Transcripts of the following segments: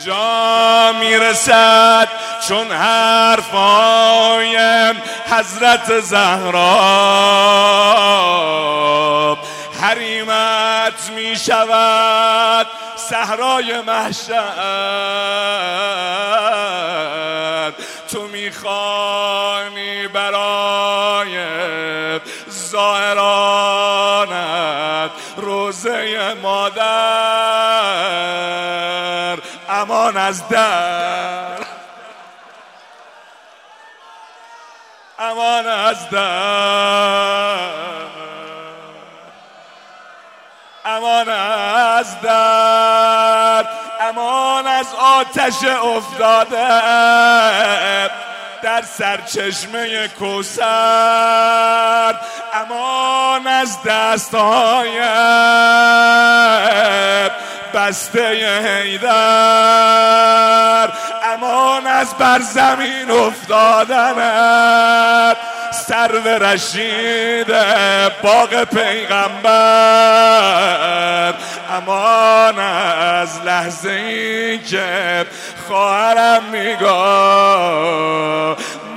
اینجا می‌رسد چون حرفای حضرت زهرا؟ حریمت می شود صحرای محشر. تو می‌خوانی برای زائرانت روزه مادر امان از در. امان از در. امان از در. امان از آتش افتاده. در سرچشمه کوسر امان از دستهای بسته هیدر امان از بر زمین افتادنت سرو رشید باغ پیغمبر. امان از لحظه ای که خواهرم میگو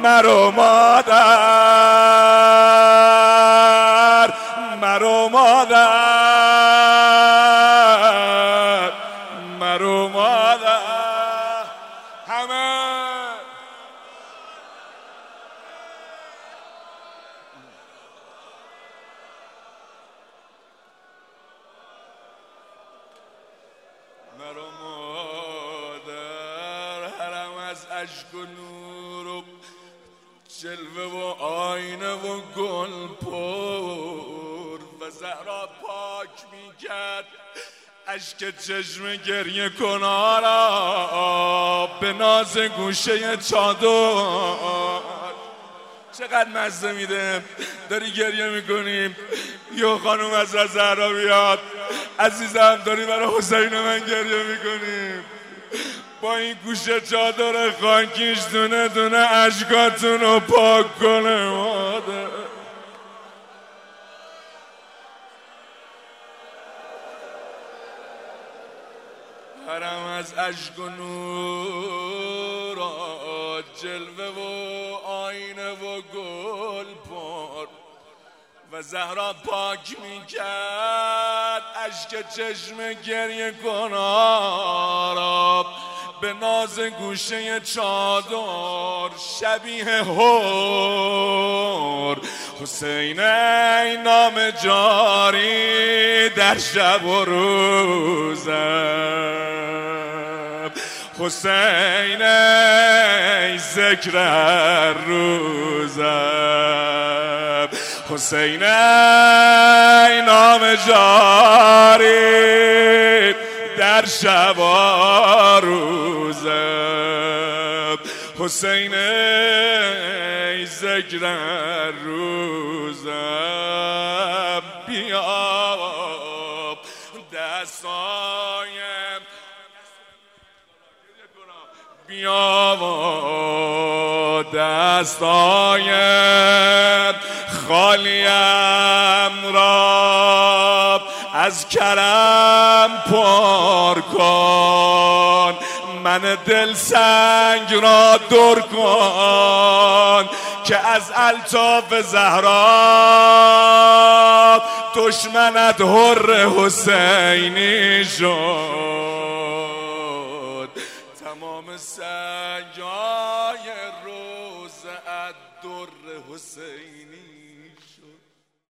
مرو مادر. عشق و نور و جلوه و آینه و گل پر و زهرا پاک می‌کرد. اشک چشم گریه کنارا به ناز گوشه چادر. چقدر مزه میده. داری گریه می‌کنیم یه خانوم از زهرا بیاد. عزیزم داری برای حسین من گریه می‌کنیم با این گوشه چادر خاکیش دونه دونه اشکاتون رو پاک کنه مادر حرم از اشک و نور جلوه و آینه و گل پر. و زهرا پاک می‌کرد اشک چشم گریه کنارا به ناز گوشه چادر شبیه هور حسین ای نام جاری در شب و روزم. حسین ای ذکر روزم. حسین ای نام جاری در شب و روزم حسین ای ذکر روزم. بیا دستایم بیا و دستایم خالیم را از کرم پر کن من دل سنگ را دور کن که از الطاف زهرا دشمنت حر حسینی شد. تمام سنگای روز در حسینی